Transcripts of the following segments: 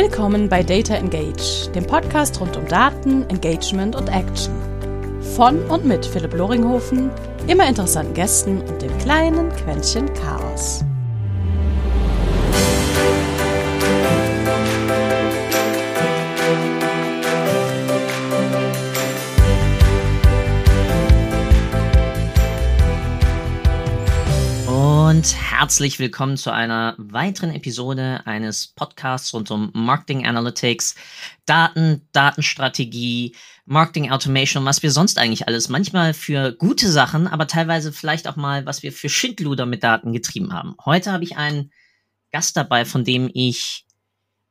Willkommen bei Data Engage, dem Podcast rund um Daten, Engagement und Action. Von und mit Philipp Loringhofen, immer interessanten Gästen und dem kleinen Quäntchen Chaos. Herzlich willkommen zu einer weiteren Episode eines Podcasts rund um Marketing Analytics, Daten, Datenstrategie, Marketing Automation und was wir sonst eigentlich alles manchmal für gute Sachen, aber teilweise vielleicht auch mal, was wir für Schindluder mit Daten getrieben haben. Heute habe ich einen Gast dabei, von dem ich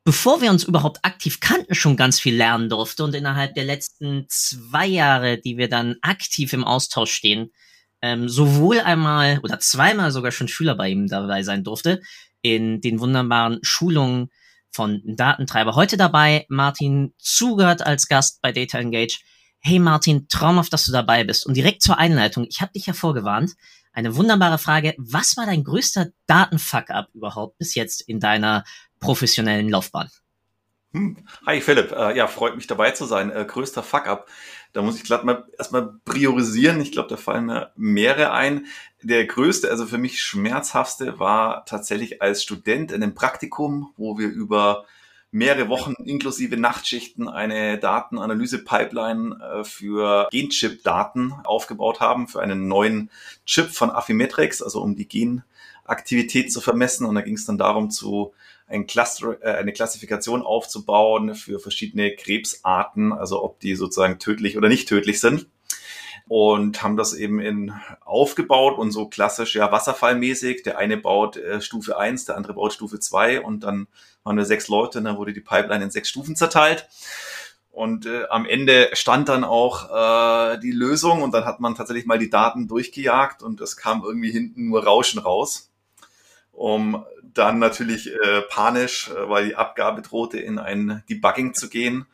bevor wir uns überhaupt aktiv kannten, schon ganz viel lernen durfte und innerhalb der letzten zwei Jahre, die wir dann aktiv im Austausch stehen, ähm, sowohl einmal oder zweimal sogar schon Schüler bei ihm dabei sein durfte, in den wunderbaren Schulungen von Datentreiber. Heute dabei Martin Zugert als Gast bei Data Engage. Hey Martin, traumhaft, dass du dabei bist. Und direkt zur Einleitung, ich habe dich ja vorgewarnt. Eine wunderbare Frage. Was war dein größter Datenfuck-up überhaupt bis jetzt in deiner professionellen Laufbahn? Hm. Hi Philipp, äh, ja, freut mich dabei zu sein. Äh, größter Fuck-up. Da muss ich glatt mal erstmal priorisieren. Ich glaube, da fallen mir mehrere ein. Der größte, also für mich schmerzhaftste, war tatsächlich als Student in einem Praktikum, wo wir über mehrere Wochen inklusive Nachtschichten eine Datenanalyse-Pipeline äh, für Genchip-Daten aufgebaut haben, für einen neuen Chip von Affymetrix, also um die Genaktivität zu vermessen. Und da ging es dann darum, zu ein Cluster, äh, eine Klassifikation aufzubauen für verschiedene Krebsarten, also ob die sozusagen tödlich oder nicht tödlich sind. Und haben das eben in aufgebaut und so klassisch ja wasserfallmäßig. Der eine baut äh, Stufe 1, der andere baut Stufe 2 und dann waren wir sechs Leute und dann wurde die Pipeline in sechs Stufen zerteilt. Und äh, am Ende stand dann auch äh, die Lösung und dann hat man tatsächlich mal die Daten durchgejagt und es kam irgendwie hinten nur Rauschen raus. Um dann natürlich äh, panisch, äh, weil die Abgabe drohte, in ein Debugging zu gehen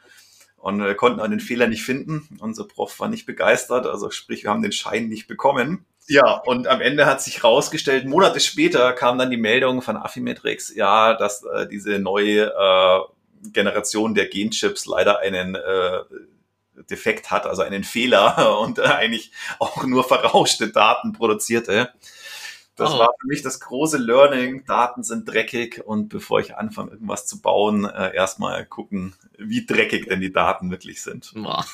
und äh, konnten auch den Fehler nicht finden. Unser Prof war nicht begeistert, also sprich, wir haben den Schein nicht bekommen. Ja, und am Ende hat sich herausgestellt, Monate später kam dann die Meldung von Affymetrix, ja, dass äh, diese neue äh, Generation der Genchips leider einen äh, Defekt hat, also einen Fehler und äh, eigentlich auch nur verrauschte Daten produzierte. Das oh. war für mich das große Learning. Daten sind dreckig und bevor ich anfange, irgendwas zu bauen, äh, erstmal gucken, wie dreckig denn die Daten wirklich sind. Boah.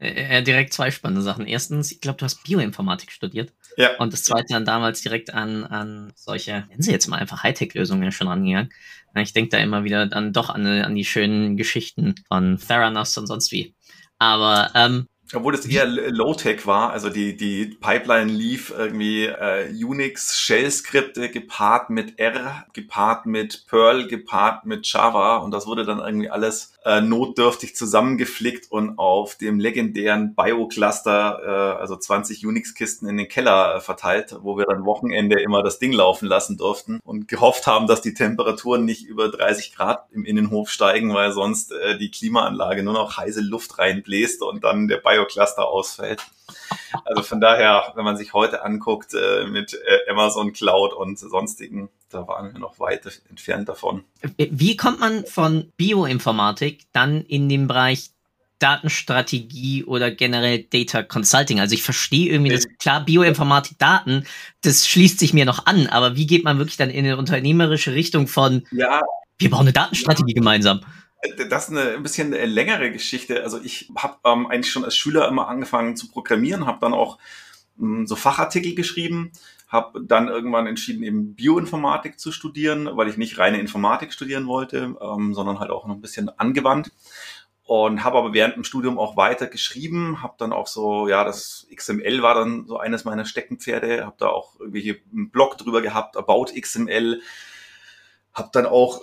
ja, direkt zwei spannende Sachen. Erstens, ich glaube, du hast Bioinformatik studiert. Ja. Und das zweite dann damals direkt an, an solche, nennen Sie jetzt mal einfach Hightech-Lösungen schon rangegangen. Ich denke da immer wieder dann doch an, an die schönen Geschichten von Theranos und sonst wie. Aber ähm, obwohl es eher Low-Tech war, also die, die Pipeline lief irgendwie äh, Unix Shell-Skripte gepaart mit R, gepaart mit Perl, gepaart mit Java und das wurde dann irgendwie alles äh, notdürftig zusammengeflickt und auf dem legendären Bio-Cluster, äh, also 20 Unix-Kisten in den Keller äh, verteilt, wo wir dann Wochenende immer das Ding laufen lassen durften und gehofft haben, dass die Temperaturen nicht über 30 Grad im Innenhof steigen, weil sonst äh, die Klimaanlage nur noch heiße Luft reinbläst und dann der Bio-Cluster ausfällt. Also von daher, wenn man sich heute anguckt äh, mit äh, Amazon Cloud und sonstigen, da waren wir noch weit entfernt davon. Wie kommt man von Bioinformatik dann in den Bereich Datenstrategie oder generell Data Consulting. Also ich verstehe irgendwie, dass klar Bioinformatik Daten, das schließt sich mir noch an, aber wie geht man wirklich dann in eine unternehmerische Richtung von, ja, wir bauen eine Datenstrategie ja. gemeinsam? Das ist eine ein bisschen eine längere Geschichte. Also ich habe ähm, eigentlich schon als Schüler immer angefangen zu programmieren, habe dann auch ähm, so Fachartikel geschrieben, habe dann irgendwann entschieden, eben Bioinformatik zu studieren, weil ich nicht reine Informatik studieren wollte, ähm, sondern halt auch noch ein bisschen angewandt. Und habe aber während dem Studium auch weiter geschrieben, habe dann auch so, ja, das XML war dann so eines meiner Steckenpferde, habe da auch irgendwelche einen Blog drüber gehabt, About XML, habe dann auch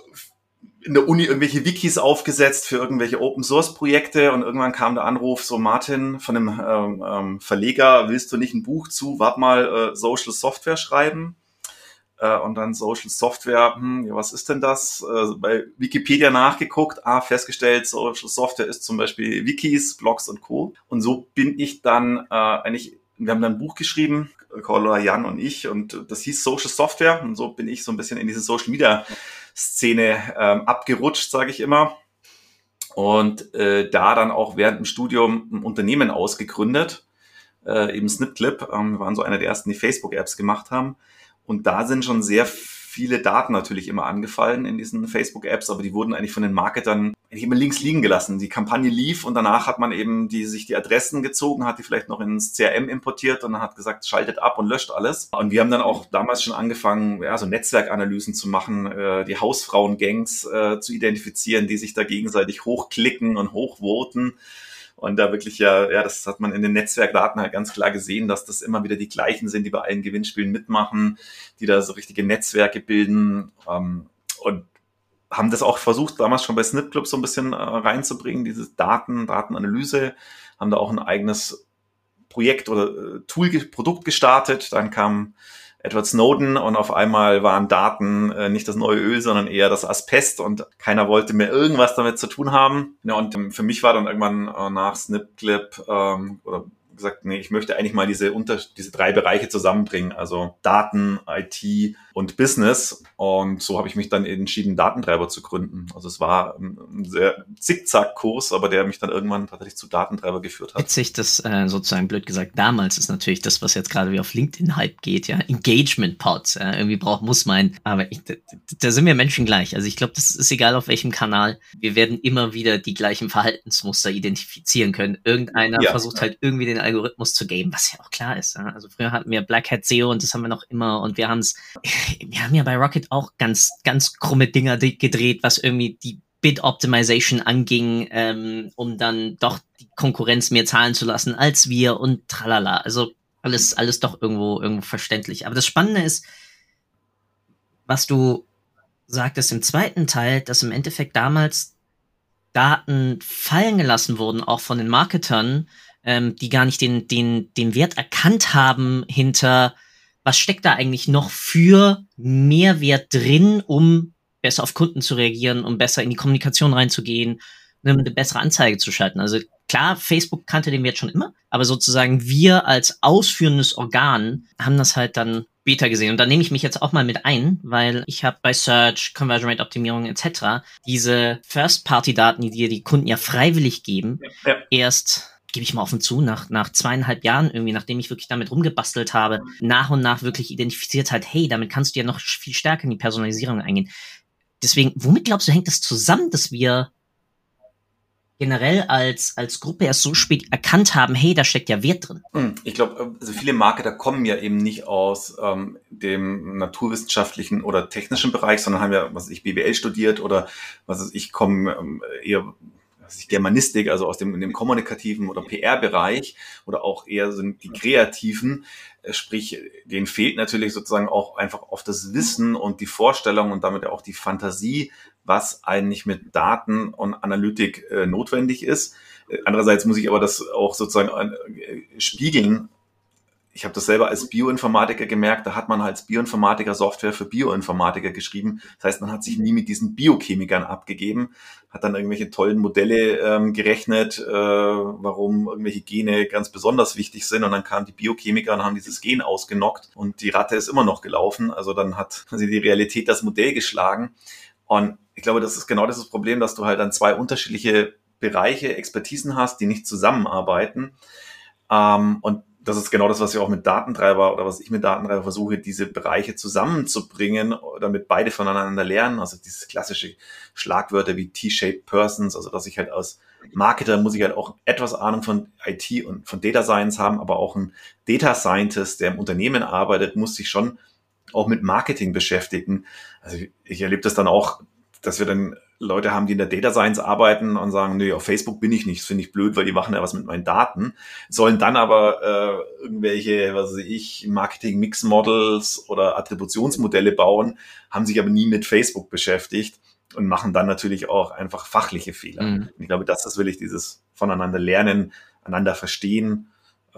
in der Uni irgendwelche Wikis aufgesetzt für irgendwelche Open Source Projekte und irgendwann kam der Anruf so Martin von einem ähm, ähm, Verleger willst du nicht ein Buch zu wart mal äh, Social Software schreiben? Äh, und dann Social Software hm, ja was ist denn das? Äh, bei Wikipedia nachgeguckt ah festgestellt Social Software ist zum Beispiel Wikis Blogs und Co. Und so bin ich dann äh, eigentlich wir haben dann ein Buch geschrieben, Caller Jan und ich, und das hieß Social Software. Und so bin ich so ein bisschen in diese Social Media Szene ähm, abgerutscht, sage ich immer. Und äh, da dann auch während dem Studium ein Unternehmen ausgegründet, äh, eben Snipclip. Ähm, wir waren so einer der ersten, die Facebook-Apps gemacht haben. Und da sind schon sehr viele Daten natürlich immer angefallen in diesen Facebook-Apps, aber die wurden eigentlich von den Marketern eigentlich immer links liegen gelassen. Die Kampagne lief und danach hat man eben die, sich die Adressen gezogen, hat die vielleicht noch ins CRM importiert und hat gesagt, schaltet ab und löscht alles. Und wir haben dann auch damals schon angefangen, ja, so Netzwerkanalysen zu machen, äh, die Hausfrauen-Gangs äh, zu identifizieren, die sich da gegenseitig hochklicken und hochvoten. Und da wirklich ja, ja, das hat man in den Netzwerkdaten halt ganz klar gesehen, dass das immer wieder die gleichen sind, die bei allen Gewinnspielen mitmachen, die da so richtige Netzwerke bilden. Ähm, und haben das auch versucht, damals schon bei Snip Club so ein bisschen äh, reinzubringen, diese Daten, Datenanalyse, haben da auch ein eigenes Projekt oder äh, Tool, Produkt gestartet. Dann kam Edward Snowden und auf einmal waren Daten äh, nicht das neue Öl, sondern eher das Asbest und keiner wollte mehr irgendwas damit zu tun haben. Ja, und ähm, für mich war dann irgendwann äh, nach Snipclip ähm, oder gesagt, nee, ich möchte eigentlich mal diese, unter, diese drei Bereiche zusammenbringen, also Daten, IT und Business. Und so habe ich mich dann entschieden, Datentreiber zu gründen. Also es war ein sehr Zickzack-Kurs, aber der mich dann irgendwann tatsächlich zu Datentreiber geführt hat. Witzig, dass äh, sozusagen blöd gesagt, damals ist natürlich das, was jetzt gerade wie auf LinkedIn Hype geht, ja, Engagement-Pods, ja, irgendwie braucht, muss man. Aber ich, da, da sind wir Menschen gleich. Also ich glaube, das ist egal auf welchem Kanal. Wir werden immer wieder die gleichen Verhaltensmuster identifizieren können. Irgendeiner ja. versucht halt irgendwie den Algorithmus zu geben, was ja auch klar ist. Ja? Also früher hatten wir Black Hat SEO und das haben wir noch immer und wir haben es wir haben ja bei Rocket auch ganz, ganz krumme Dinger gedreht, was irgendwie die Bid Optimization anging, ähm, um dann doch die Konkurrenz mehr zahlen zu lassen als wir und tralala. Also alles, alles doch irgendwo, irgendwo verständlich. Aber das Spannende ist, was du sagtest im zweiten Teil, dass im Endeffekt damals Daten fallen gelassen wurden, auch von den Marketern, ähm, die gar nicht den, den, den Wert erkannt haben hinter was steckt da eigentlich noch für Mehrwert drin, um besser auf Kunden zu reagieren, um besser in die Kommunikation reinzugehen, eine bessere Anzeige zu schalten. Also klar, Facebook kannte den Wert schon immer, aber sozusagen wir als ausführendes Organ haben das halt dann Beta gesehen. Und da nehme ich mich jetzt auch mal mit ein, weil ich habe bei Search, Conversion Rate Optimierung etc. diese First-Party-Daten, die dir die Kunden ja freiwillig geben, ja. erst gebe ich mal offen zu, nach, nach zweieinhalb Jahren irgendwie, nachdem ich wirklich damit rumgebastelt habe, nach und nach wirklich identifiziert halt, hey, damit kannst du ja noch viel stärker in die Personalisierung eingehen. Deswegen, womit glaubst du, hängt das zusammen, dass wir generell als, als Gruppe erst so spät erkannt haben, hey, da steckt ja Wert drin? Hm, ich glaube, also viele Marketer kommen ja eben nicht aus ähm, dem naturwissenschaftlichen oder technischen Bereich, sondern haben ja, was ich, BWL studiert oder was weiß ich, komme ähm, eher Germanistik, also aus dem, dem kommunikativen oder PR-Bereich oder auch eher sind die kreativen, äh, sprich, denen fehlt natürlich sozusagen auch einfach oft das Wissen und die Vorstellung und damit auch die Fantasie, was eigentlich mit Daten und Analytik äh, notwendig ist. Äh, andererseits muss ich aber das auch sozusagen äh, spiegeln ich habe das selber als Bioinformatiker gemerkt, da hat man als Bioinformatiker Software für Bioinformatiker geschrieben. Das heißt, man hat sich nie mit diesen Biochemikern abgegeben, hat dann irgendwelche tollen Modelle ähm, gerechnet, äh, warum irgendwelche Gene ganz besonders wichtig sind. Und dann kamen die Biochemiker und haben dieses Gen ausgenockt und die Ratte ist immer noch gelaufen. Also dann hat sie die Realität das Modell geschlagen. Und ich glaube, das ist genau das Problem, dass du halt dann zwei unterschiedliche Bereiche, Expertisen hast, die nicht zusammenarbeiten. Ähm, und das ist genau das, was wir auch mit Datentreiber oder was ich mit Datentreiber versuche, diese Bereiche zusammenzubringen, damit beide voneinander lernen. Also dieses klassische Schlagwörter wie T-shaped Persons, also dass ich halt als Marketer muss ich halt auch etwas Ahnung von IT und von Data Science haben, aber auch ein Data Scientist, der im Unternehmen arbeitet, muss sich schon auch mit Marketing beschäftigen. Also ich erlebe das dann auch, dass wir dann Leute haben, die in der Data Science arbeiten und sagen, nee, auf Facebook bin ich nicht, das finde ich blöd, weil die machen ja was mit meinen Daten, sollen dann aber äh, irgendwelche, was weiß ich, Marketing-Mix-Models oder Attributionsmodelle bauen, haben sich aber nie mit Facebook beschäftigt und machen dann natürlich auch einfach fachliche Fehler. Mhm. ich glaube, das ist wirklich dieses voneinander lernen, einander verstehen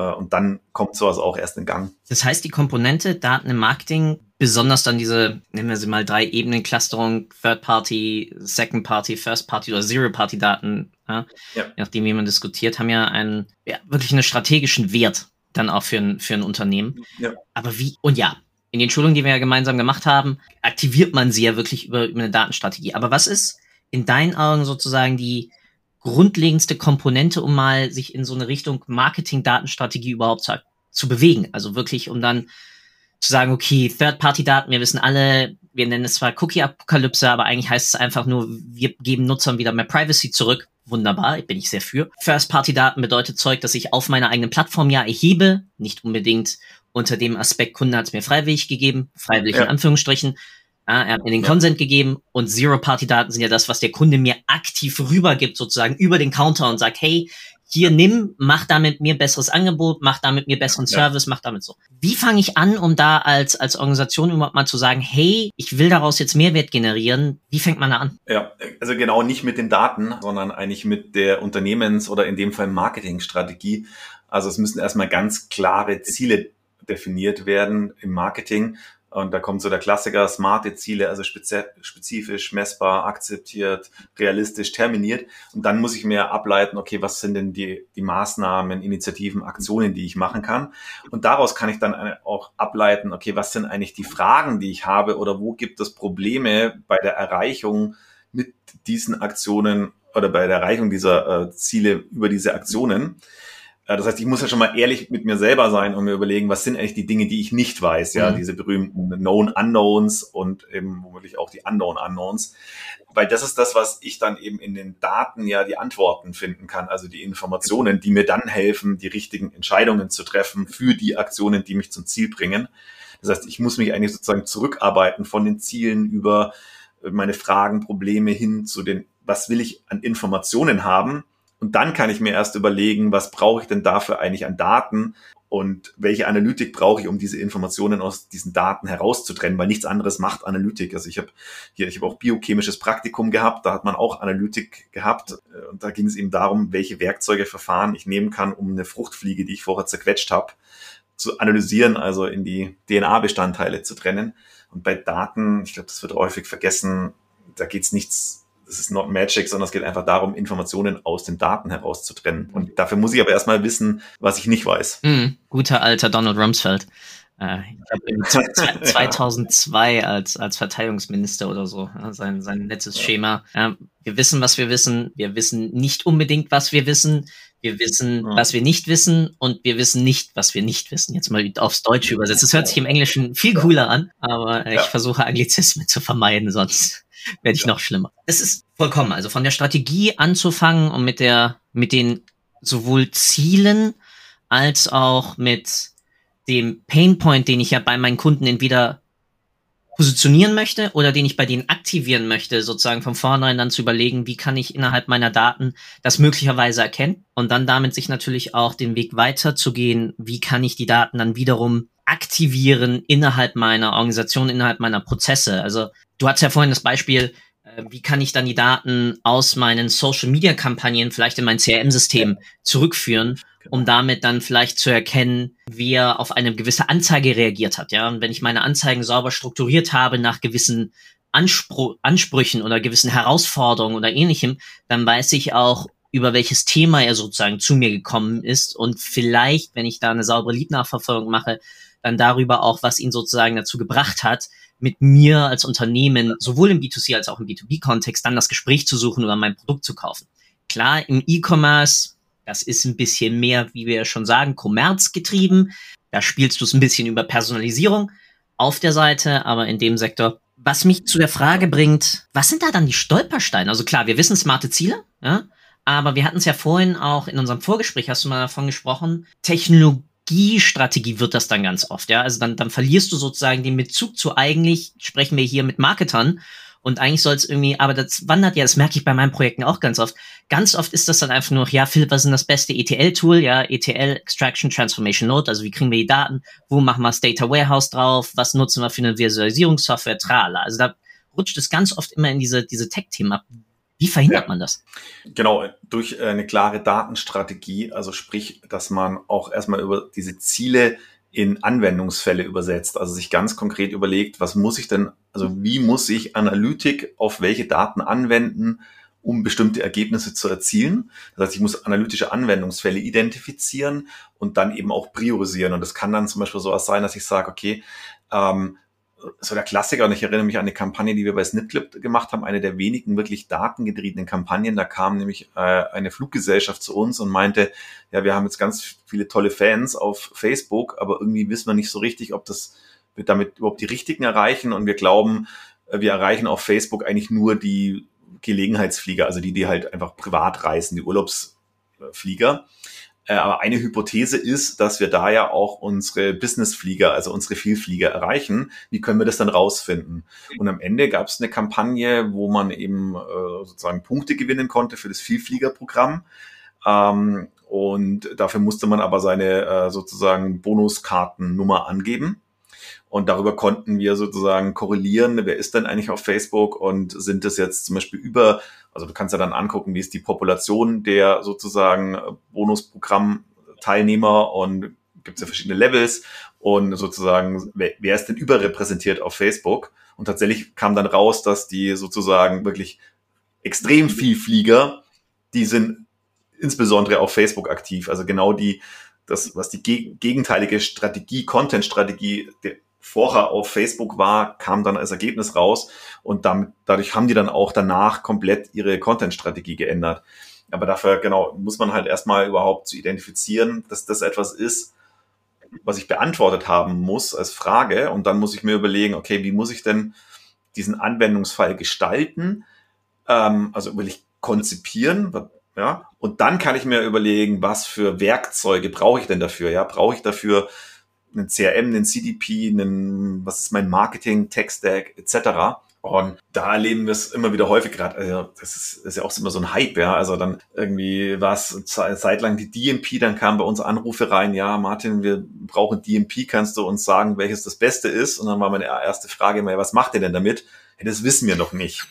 und dann kommt sowas auch erst in Gang. Das heißt, die Komponente Daten im Marketing, besonders dann diese, nennen wir sie mal drei Ebenen Clusterung, Third Party, Second Party, First Party oder Zero Party Daten, ja, ja. nachdem wie man diskutiert, haben ja einen, ja, wirklich einen strategischen Wert dann auch für ein, für ein Unternehmen. Ja. Aber wie, und ja, in den Schulungen, die wir ja gemeinsam gemacht haben, aktiviert man sie ja wirklich über, über eine Datenstrategie. Aber was ist in deinen Augen sozusagen die grundlegendste Komponente, um mal sich in so eine Richtung Marketing-Datenstrategie überhaupt zu, zu bewegen? Also wirklich, um dann zu sagen, okay, Third-Party-Daten, wir wissen alle, wir nennen es zwar Cookie-Apokalypse, aber eigentlich heißt es einfach nur, wir geben Nutzern wieder mehr Privacy zurück. Wunderbar, bin ich sehr für. First-Party-Daten bedeutet Zeug, dass ich auf meiner eigenen Plattform ja erhebe, nicht unbedingt unter dem Aspekt, Kunde hat es mir freiwillig gegeben, freiwillig ja. in Anführungsstrichen. Ja, er hat mir den ja. Consent gegeben und Zero-Party-Daten sind ja das, was der Kunde mir aktiv rübergibt, sozusagen über den Counter und sagt, hey, hier nimm, mach damit mir besseres Angebot, mach damit mir besseren ja. Service, mach damit so. Wie fange ich an, um da als, als Organisation überhaupt mal zu sagen, hey, ich will daraus jetzt Mehrwert generieren? Wie fängt man da an? Ja, also genau nicht mit den Daten, sondern eigentlich mit der Unternehmens- oder in dem Fall Marketingstrategie. Also es müssen erstmal ganz klare Ziele definiert werden im Marketing und da kommt so der Klassiker, smarte Ziele, also spezifisch, messbar, akzeptiert, realistisch, terminiert. Und dann muss ich mir ableiten, okay, was sind denn die, die Maßnahmen, Initiativen, Aktionen, die ich machen kann. Und daraus kann ich dann auch ableiten, okay, was sind eigentlich die Fragen, die ich habe oder wo gibt es Probleme bei der Erreichung mit diesen Aktionen oder bei der Erreichung dieser äh, Ziele über diese Aktionen. Das heißt, ich muss ja schon mal ehrlich mit mir selber sein und mir überlegen, was sind eigentlich die Dinge, die ich nicht weiß, ja, mhm. diese berühmten Known Unknowns und eben womöglich auch die Unknown Unknowns. Weil das ist das, was ich dann eben in den Daten ja die Antworten finden kann, also die Informationen, die mir dann helfen, die richtigen Entscheidungen zu treffen für die Aktionen, die mich zum Ziel bringen. Das heißt, ich muss mich eigentlich sozusagen zurückarbeiten von den Zielen über meine Fragen, Probleme hin zu den, was will ich an Informationen haben, und dann kann ich mir erst überlegen, was brauche ich denn dafür eigentlich an Daten und welche Analytik brauche ich, um diese Informationen aus diesen Daten herauszutrennen, weil nichts anderes macht Analytik. Also ich habe hier, ich habe auch biochemisches Praktikum gehabt, da hat man auch Analytik gehabt und da ging es eben darum, welche Werkzeuge, Verfahren ich nehmen kann, um eine Fruchtfliege, die ich vorher zerquetscht habe, zu analysieren, also in die DNA-Bestandteile zu trennen. Und bei Daten, ich glaube, das wird häufig vergessen, da geht es nichts das ist not magic, sondern es geht einfach darum, Informationen aus den Daten herauszutrennen. Und dafür muss ich aber erstmal wissen, was ich nicht weiß. Mm, guter alter Donald Rumsfeld. Äh, ich glaube, 2002 als, als Verteidigungsminister oder so, sein, sein nettes Schema. Ja, wir wissen, was wir wissen. Wir wissen nicht unbedingt, was wir wissen. Wir wissen, ja. was wir nicht wissen und wir wissen nicht, was wir nicht wissen. Jetzt mal aufs Deutsche übersetzt. Das hört sich im Englischen viel cooler an, aber ich versuche Anglizismen zu vermeiden, sonst werde ich noch schlimmer. Es ist vollkommen, also von der Strategie anzufangen und mit der, mit den sowohl Zielen als auch mit dem Painpoint, den ich ja bei meinen Kunden entweder positionieren möchte oder den ich bei denen aktivieren möchte, sozusagen von vornherein dann zu überlegen, wie kann ich innerhalb meiner Daten das möglicherweise erkennen und dann damit sich natürlich auch den Weg weiterzugehen, wie kann ich die Daten dann wiederum aktivieren innerhalb meiner Organisation, innerhalb meiner Prozesse. Also du hast ja vorhin das Beispiel, äh, wie kann ich dann die Daten aus meinen Social-Media-Kampagnen vielleicht in mein CRM-System zurückführen, um damit dann vielleicht zu erkennen, wie er auf eine gewisse Anzeige reagiert hat. Ja, und wenn ich meine Anzeigen sauber strukturiert habe nach gewissen Anspruch, Ansprüchen oder gewissen Herausforderungen oder ähnlichem, dann weiß ich auch, über welches Thema er sozusagen zu mir gekommen ist und vielleicht, wenn ich da eine saubere Lead-Nachverfolgung mache, dann darüber auch, was ihn sozusagen dazu gebracht hat, mit mir als Unternehmen sowohl im B2C als auch im B2B-Kontext dann das Gespräch zu suchen oder mein Produkt zu kaufen. Klar, im E-Commerce, das ist ein bisschen mehr, wie wir schon sagen, kommerzgetrieben. Da spielst du es ein bisschen über Personalisierung auf der Seite, aber in dem Sektor. Was mich zu der Frage bringt, was sind da dann die Stolpersteine? Also klar, wir wissen smarte Ziele, ja, aber wir hatten es ja vorhin auch in unserem Vorgespräch, hast du mal davon gesprochen, Technologie Strategie wird das dann ganz oft, ja. Also dann, dann verlierst du sozusagen den Bezug zu eigentlich, sprechen wir hier mit Marketern und eigentlich soll es irgendwie, aber das wandert ja, das merke ich bei meinen Projekten auch ganz oft. Ganz oft ist das dann einfach nur, ja, Philipp, was ist denn das beste ETL-Tool? Ja, ETL, Extraction Transformation Node, also wie kriegen wir die Daten? Wo machen wir das Data Warehouse drauf? Was nutzen wir für eine Visualisierungssoftware? Trala. Also da rutscht es ganz oft immer in diese, diese Tech-Themen ab. Wie verhindert ja. man das? Genau, durch eine klare Datenstrategie, also sprich, dass man auch erstmal über diese Ziele in Anwendungsfälle übersetzt, also sich ganz konkret überlegt, was muss ich denn, also wie muss ich Analytik auf welche Daten anwenden, um bestimmte Ergebnisse zu erzielen. Das heißt, ich muss analytische Anwendungsfälle identifizieren und dann eben auch priorisieren. Und das kann dann zum Beispiel sowas sein, dass ich sage, okay, ähm, so der Klassiker, und ich erinnere mich an eine Kampagne, die wir bei Snipclip gemacht haben, eine der wenigen wirklich datengetriebenen Kampagnen. Da kam nämlich äh, eine Fluggesellschaft zu uns und meinte, ja, wir haben jetzt ganz viele tolle Fans auf Facebook, aber irgendwie wissen wir nicht so richtig, ob das wir damit überhaupt die richtigen erreichen. Und wir glauben, äh, wir erreichen auf Facebook eigentlich nur die Gelegenheitsflieger, also die, die halt einfach privat reisen, die Urlaubsflieger. Äh, aber eine Hypothese ist, dass wir da ja auch unsere Businessflieger, also unsere Vielflieger erreichen. Wie können wir das dann rausfinden? Und am Ende gab es eine Kampagne, wo man eben äh, sozusagen Punkte gewinnen konnte für das Vielfliegerprogramm. Ähm, und dafür musste man aber seine äh, sozusagen Bonuskartennummer angeben. Und darüber konnten wir sozusagen korrelieren, wer ist denn eigentlich auf Facebook und sind es jetzt zum Beispiel über, also du kannst ja dann angucken, wie ist die Population der sozusagen Bonusprogramm-Teilnehmer und gibt es ja verschiedene Levels und sozusagen, wer, wer ist denn überrepräsentiert auf Facebook? Und tatsächlich kam dann raus, dass die sozusagen wirklich extrem viel Flieger, die sind insbesondere auf Facebook aktiv. Also genau die, das, was die gegenteilige Strategie, Content-Strategie vorher auf Facebook war, kam dann als Ergebnis raus und damit, dadurch haben die dann auch danach komplett ihre Content-Strategie geändert. Aber dafür, genau, muss man halt erstmal überhaupt zu identifizieren, dass das etwas ist, was ich beantwortet haben muss als Frage. Und dann muss ich mir überlegen, okay, wie muss ich denn diesen Anwendungsfall gestalten? Ähm, also will ich konzipieren, ja, und dann kann ich mir überlegen, was für Werkzeuge brauche ich denn dafür? Ja, brauche ich dafür einen CRM, einen CDP, einen, was ist mein Marketing, Tech-Stack etc. Und da erleben wir es immer wieder häufig gerade. Also das ist, ist ja auch immer so ein Hype, ja. Also dann irgendwie war es zeitlang die DMP, dann kamen bei uns Anrufe rein, ja, Martin, wir brauchen DMP, kannst du uns sagen, welches das Beste ist? Und dann war meine erste Frage immer, was macht ihr denn damit? Ja, das wissen wir noch nicht.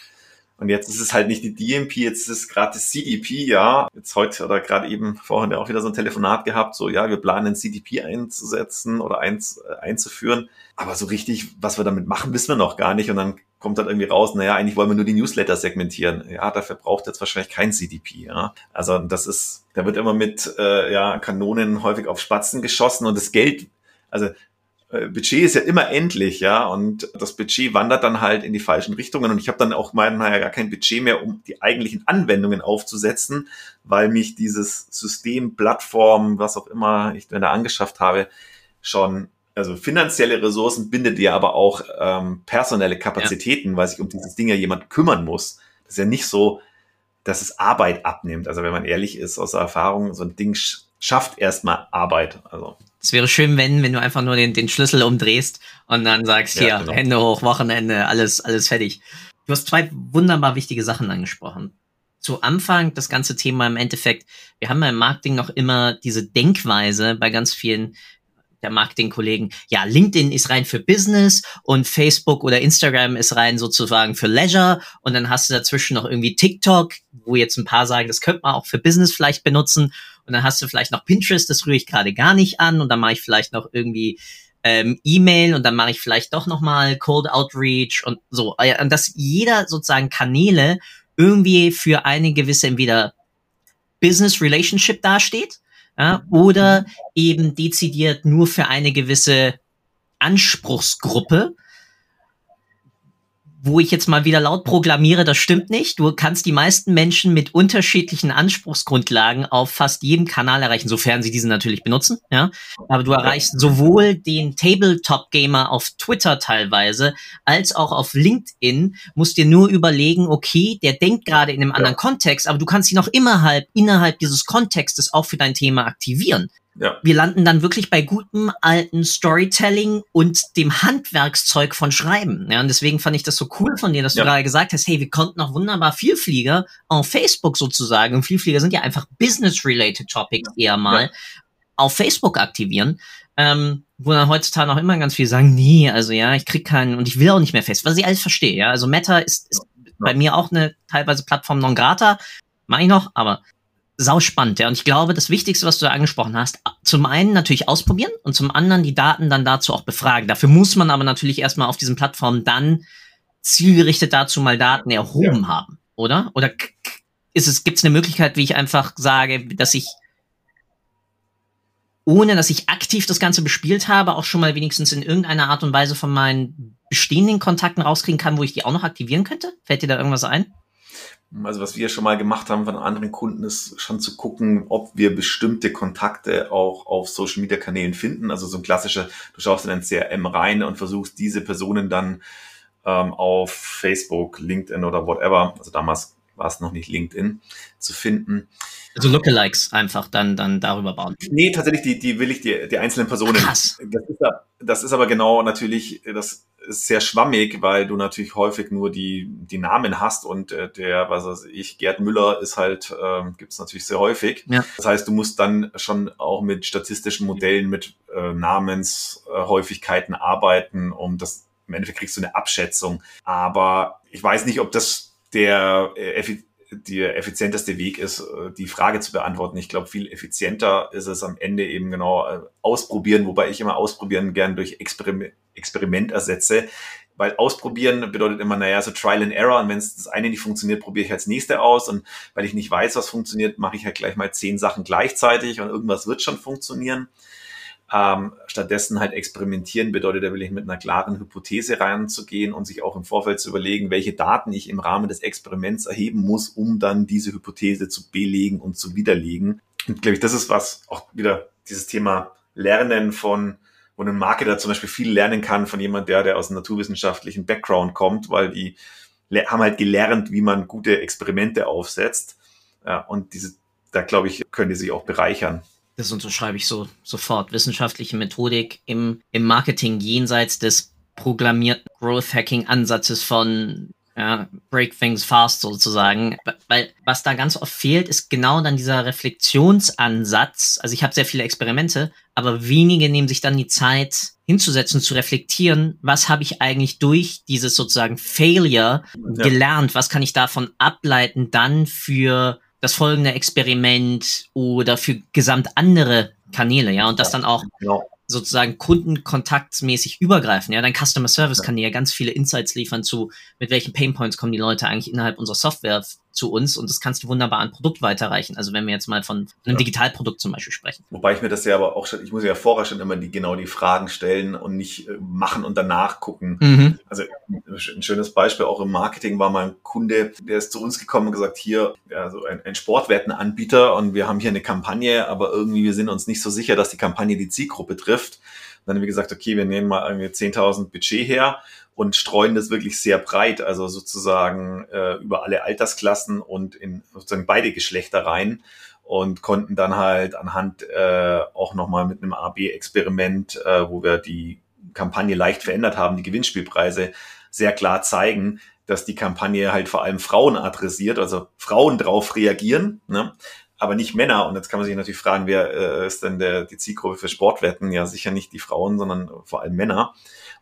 Und jetzt ist es halt nicht die DMP, jetzt ist es gerade das CDP, ja. Jetzt heute oder gerade eben vorhin auch wieder so ein Telefonat gehabt, so ja, wir planen ein CDP einzusetzen oder eins, äh, einzuführen. Aber so richtig, was wir damit machen, wissen wir noch gar nicht. Und dann kommt dann irgendwie raus, naja, eigentlich wollen wir nur die Newsletter segmentieren. Ja, dafür braucht jetzt wahrscheinlich kein CDP. Ja. Also das ist, da wird immer mit äh, ja, Kanonen häufig auf Spatzen geschossen und das Geld, also Budget ist ja immer endlich, ja, und das Budget wandert dann halt in die falschen Richtungen und ich habe dann auch meinen, naja, gar kein Budget mehr, um die eigentlichen Anwendungen aufzusetzen, weil mich dieses System, Plattform, was auch immer ich mir da angeschafft habe, schon, also finanzielle Ressourcen bindet ja aber auch ähm, personelle Kapazitäten, ja. weil sich um dieses Ding ja jemand kümmern muss. Das ist ja nicht so, dass es Arbeit abnimmt. Also wenn man ehrlich ist, aus Erfahrung, so ein Ding schafft erstmal Arbeit. Also es wäre schön, wenn, wenn du einfach nur den, den Schlüssel umdrehst und dann sagst, hier, genau. Hände hoch, Wochenende, alles, alles fertig. Du hast zwei wunderbar wichtige Sachen angesprochen. Zu Anfang das ganze Thema im Endeffekt, wir haben ja im Marketing noch immer diese Denkweise bei ganz vielen der Marketingkollegen, ja, LinkedIn ist rein für Business und Facebook oder Instagram ist rein sozusagen für Leisure und dann hast du dazwischen noch irgendwie TikTok, wo jetzt ein paar sagen, das könnte man auch für Business vielleicht benutzen und dann hast du vielleicht noch Pinterest, das rühre ich gerade gar nicht an und dann mache ich vielleicht noch irgendwie ähm, E-Mail und dann mache ich vielleicht doch nochmal Cold Outreach und so. Und dass jeder sozusagen Kanäle irgendwie für eine gewisse entweder Business Relationship dasteht ja, oder eben dezidiert nur für eine gewisse Anspruchsgruppe wo ich jetzt mal wieder laut proklamiere, das stimmt nicht. Du kannst die meisten Menschen mit unterschiedlichen Anspruchsgrundlagen auf fast jedem Kanal erreichen, sofern sie diesen natürlich benutzen, ja. Aber du erreichst sowohl den Tabletop-Gamer auf Twitter teilweise, als auch auf LinkedIn, musst dir nur überlegen, okay, der denkt gerade in einem anderen Kontext, aber du kannst ihn auch innerhalb, innerhalb dieses Kontextes auch für dein Thema aktivieren. Ja. Wir landen dann wirklich bei gutem alten Storytelling und dem Handwerkszeug von Schreiben. Ja, und deswegen fand ich das so cool von dir, dass ja. du gerade gesagt hast, hey, wir konnten auch wunderbar Vielflieger auf Facebook sozusagen, und Vielflieger sind ja einfach business-related Topics eher mal, ja. auf Facebook aktivieren. Ähm, wo dann heutzutage auch immer ganz viel sagen, nee, also ja, ich krieg keinen und ich will auch nicht mehr fest, was ich alles verstehe, ja. Also Meta ist, ist bei mir auch eine teilweise Plattform non grata, mache ich noch, aber sau spannend, ja. Und ich glaube, das Wichtigste, was du da angesprochen hast, zum einen natürlich ausprobieren und zum anderen die Daten dann dazu auch befragen. Dafür muss man aber natürlich erstmal auf diesen Plattformen dann zielgerichtet dazu mal Daten erhoben ja. haben, oder? Oder ist es, gibt es eine Möglichkeit, wie ich einfach sage, dass ich ohne dass ich aktiv das Ganze bespielt habe, auch schon mal wenigstens in irgendeiner Art und Weise von meinen bestehenden Kontakten rauskriegen kann, wo ich die auch noch aktivieren könnte? Fällt dir da irgendwas ein? Also was wir schon mal gemacht haben von anderen Kunden ist schon zu gucken, ob wir bestimmte Kontakte auch auf Social Media Kanälen finden. Also so ein klassischer, du schaust in ein CRM rein und versuchst diese Personen dann ähm, auf Facebook, LinkedIn oder whatever, also damals war es noch nicht LinkedIn, zu finden. Also Lookalikes einfach dann, dann darüber bauen. Nee, tatsächlich, die, die will ich die, die einzelnen Personen. Krass. Das ist, das ist aber genau natürlich, das ist sehr schwammig, weil du natürlich häufig nur die, die Namen hast und äh, der, was weiß ich, Gerd Müller ist halt, äh, gibt es natürlich sehr häufig. Ja. Das heißt, du musst dann schon auch mit statistischen Modellen, mit äh, Namenshäufigkeiten arbeiten, um das, im Endeffekt kriegst du eine Abschätzung. Aber ich weiß nicht, ob das der äh, der effizienteste Weg ist, äh, die Frage zu beantworten. Ich glaube, viel effizienter ist es am Ende eben genau äh, ausprobieren, wobei ich immer ausprobieren gern durch Experiment, Experiment ersetze. Weil ausprobieren bedeutet immer, naja, so Trial and Error. Und wenn es das eine nicht funktioniert, probiere ich als nächste aus. Und weil ich nicht weiß, was funktioniert, mache ich halt gleich mal zehn Sachen gleichzeitig und irgendwas wird schon funktionieren. Ähm, stattdessen halt experimentieren bedeutet, da will ich mit einer klaren Hypothese reinzugehen und sich auch im Vorfeld zu überlegen, welche Daten ich im Rahmen des Experiments erheben muss, um dann diese Hypothese zu belegen und zu widerlegen. Und glaube ich, das ist was auch wieder dieses Thema Lernen von, wo ein Marketer zum Beispiel viel lernen kann von jemand, der, der aus einem naturwissenschaftlichen Background kommt, weil die haben halt gelernt, wie man gute Experimente aufsetzt. Und diese, da glaube ich, können die sich auch bereichern. Das unterschreibe ich so sofort. Wissenschaftliche Methodik im, im Marketing jenseits des programmierten Growth Hacking Ansatzes von ja, Break Things Fast sozusagen. Weil was da ganz oft fehlt, ist genau dann dieser Reflexionsansatz. Also ich habe sehr viele Experimente, aber wenige nehmen sich dann die Zeit hinzusetzen, zu reflektieren, was habe ich eigentlich durch dieses sozusagen Failure ja. gelernt, was kann ich davon ableiten dann für das folgende Experiment oder für gesamt andere Kanäle, ja, und das dann auch ja. sozusagen kundenkontaktsmäßig übergreifen. Ja, dein Customer Service kann dir ja ganz viele Insights liefern zu, mit welchen Painpoints kommen die Leute eigentlich innerhalb unserer Software zu uns und das kannst du wunderbar an Produkt weiterreichen. Also wenn wir jetzt mal von einem ja. Digitalprodukt zum Beispiel sprechen. Wobei ich mir das ja aber auch schon, ich muss ja vorher schon immer die, genau die Fragen stellen und nicht äh, machen und danach gucken. Mhm. Also ein schönes Beispiel auch im Marketing war mal ein Kunde, der ist zu uns gekommen und gesagt, hier, ja, so ein, ein Sportwettenanbieter und wir haben hier eine Kampagne, aber irgendwie wir sind uns nicht so sicher, dass die Kampagne die Zielgruppe trifft. dann haben wir gesagt, okay, wir nehmen mal irgendwie 10.000 Budget her und streuen das wirklich sehr breit, also sozusagen äh, über alle Altersklassen und in sozusagen beide Geschlechter rein und konnten dann halt anhand äh, auch nochmal mit einem AB-Experiment, äh, wo wir die Kampagne leicht verändert haben, die Gewinnspielpreise sehr klar zeigen, dass die Kampagne halt vor allem Frauen adressiert, also Frauen drauf reagieren, ne? Aber nicht Männer. Und jetzt kann man sich natürlich fragen, wer äh, ist denn der, die Zielgruppe für Sportwetten? Ja, sicher nicht die Frauen, sondern vor allem Männer.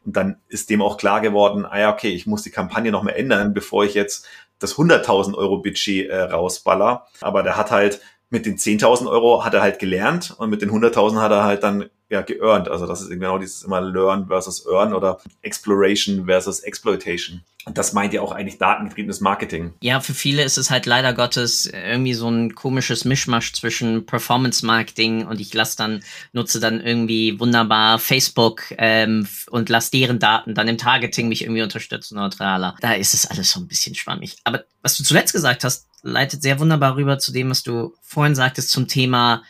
Und dann ist dem auch klar geworden, ah ja, okay, ich muss die Kampagne noch mal ändern, bevor ich jetzt das 100.000 Euro Budget äh, rausballer. Aber der hat halt mit den 10.000 Euro hat er halt gelernt und mit den 100.000 hat er halt dann ja geearned. Also das ist genau dieses immer Learn versus Earn oder Exploration versus Exploitation. Und das meint ja auch eigentlich datengetriebenes Marketing. Ja, für viele ist es halt leider Gottes irgendwie so ein komisches Mischmasch zwischen Performance Marketing und ich lasse dann, nutze dann irgendwie wunderbar Facebook ähm, und lasse deren Daten dann im Targeting mich irgendwie unterstützen neutraler. Da ist es alles so ein bisschen schwammig. Aber was du zuletzt gesagt hast, leitet sehr wunderbar rüber zu dem, was du vorhin sagtest zum Thema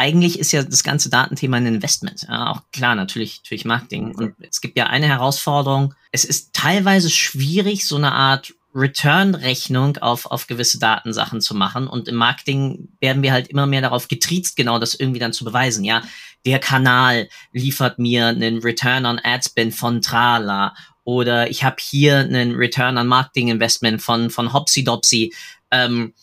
eigentlich ist ja das ganze Datenthema ein Investment. Ja, auch klar, natürlich, natürlich Marketing. Und es gibt ja eine Herausforderung. Es ist teilweise schwierig, so eine Art Return-Rechnung auf, auf gewisse Datensachen zu machen. Und im Marketing werden wir halt immer mehr darauf getriezt, genau das irgendwie dann zu beweisen. Ja, der Kanal liefert mir einen Return on Ad Spend von Trala oder ich habe hier einen Return on Marketing Investment von, von Hopsy Dopsy. Ähm,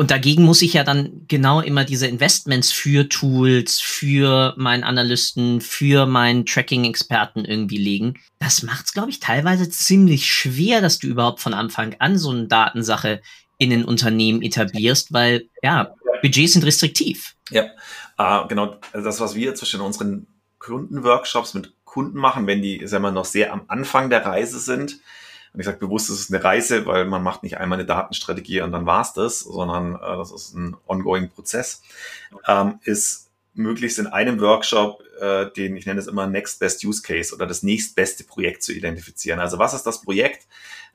und dagegen muss ich ja dann genau immer diese Investments für Tools, für meinen Analysten, für meinen Tracking-Experten irgendwie legen. Das macht es, glaube ich, teilweise ziemlich schwer, dass du überhaupt von Anfang an so eine Datensache in ein Unternehmen etablierst, weil ja, Budgets sind restriktiv. Ja, äh, genau. Also das, was wir zwischen unseren Kundenworkshops mit Kunden machen, wenn die, sagen wir, noch sehr am Anfang der Reise sind, Und ich sage bewusst, es ist eine Reise, weil man macht nicht einmal eine Datenstrategie und dann war's das, sondern äh, das ist ein ongoing Prozess, ähm, ist möglichst in einem Workshop äh, den, ich nenne es immer Next Best Use Case oder das nächstbeste Projekt zu identifizieren. Also was ist das Projekt,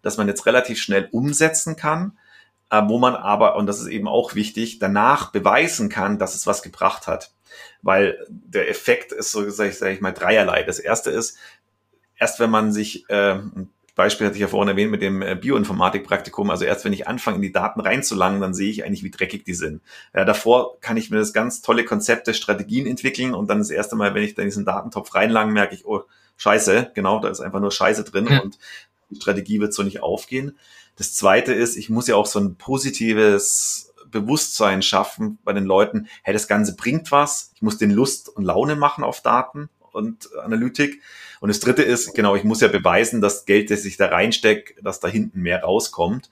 das man jetzt relativ schnell umsetzen kann, äh, wo man aber, und das ist eben auch wichtig, danach beweisen kann, dass es was gebracht hat. Weil der Effekt ist so, sag ich, sag ich mal, dreierlei. Das erste ist, erst wenn man sich, äh, Beispiel hatte ich ja vorhin erwähnt mit dem äh, Bioinformatik-Praktikum. Also erst wenn ich anfange, in die Daten reinzulangen, dann sehe ich eigentlich, wie dreckig die sind. Ja, davor kann ich mir das ganz tolle Konzepte, Strategien entwickeln und dann das erste Mal, wenn ich da in diesen Datentopf reinlange, merke ich, oh, scheiße, genau, da ist einfach nur Scheiße drin ja. und die Strategie wird so nicht aufgehen. Das zweite ist, ich muss ja auch so ein positives Bewusstsein schaffen bei den Leuten, hey, das Ganze bringt was, ich muss den Lust und Laune machen auf Daten und Analytik. Und das dritte ist, genau, ich muss ja beweisen, dass Geld, das ich da reinstecke, dass da hinten mehr rauskommt.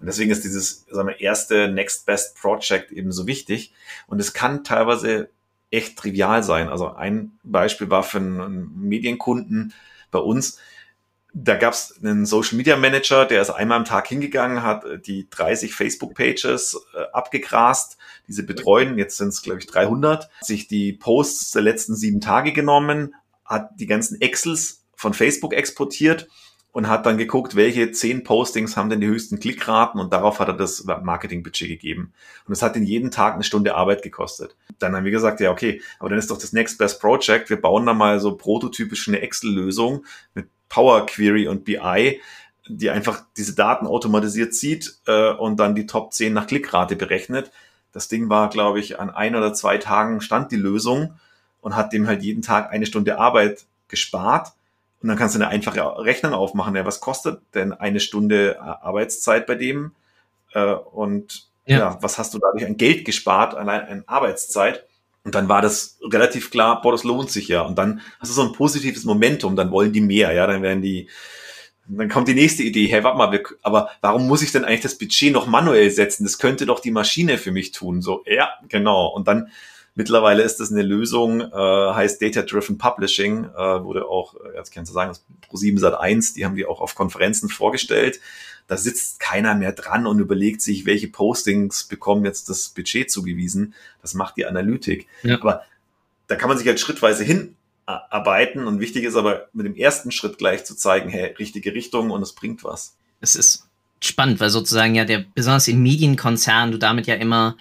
Und deswegen ist dieses sagen wir, erste Next Best Project eben so wichtig. Und es kann teilweise echt trivial sein. Also ein Beispiel war für einen Medienkunden bei uns, da gab es einen Social Media Manager, der ist einmal am Tag hingegangen, hat die 30 Facebook-Pages äh, abgegrast, diese betreuen, jetzt sind es, glaube ich, 300, sich die Posts der letzten sieben Tage genommen, hat die ganzen Excels von Facebook exportiert und hat dann geguckt, welche zehn Postings haben denn die höchsten Klickraten und darauf hat er das Marketingbudget gegeben. Und das hat ihn jeden Tag eine Stunde Arbeit gekostet. Dann haben wir gesagt, ja, okay, aber dann ist doch das Next Best Project, wir bauen da mal so prototypisch eine Excel-Lösung mit Power Query und BI, die einfach diese Daten automatisiert zieht äh, und dann die Top 10 nach Klickrate berechnet. Das Ding war, glaube ich, an ein oder zwei Tagen stand die Lösung und hat dem halt jeden Tag eine Stunde Arbeit gespart. Und dann kannst du eine einfache Rechnung aufmachen. Ja, was kostet denn eine Stunde Arbeitszeit bei dem? Äh, und ja. ja. was hast du dadurch an Geld gespart, allein an Arbeitszeit? Und dann war das relativ klar, boah, das lohnt sich ja. Und dann hast du so ein positives Momentum, dann wollen die mehr, ja, dann werden die, dann kommt die nächste Idee, hey, warte mal, wir, aber warum muss ich denn eigentlich das Budget noch manuell setzen? Das könnte doch die Maschine für mich tun. So, ja, genau. Und dann mittlerweile ist das eine Lösung, äh, heißt Data Driven Publishing, äh, wurde auch, jetzt kannst du sagen, das Pro7 Sat 1, die haben die auch auf Konferenzen vorgestellt da sitzt keiner mehr dran und überlegt sich, welche Postings bekommen jetzt das Budget zugewiesen. Das macht die Analytik. Ja. Aber da kann man sich halt schrittweise hinarbeiten und wichtig ist aber mit dem ersten Schritt gleich zu zeigen, hey, richtige Richtung und es bringt was. Es ist spannend, weil sozusagen ja der, besonders in Medienkonzernen, du damit ja immer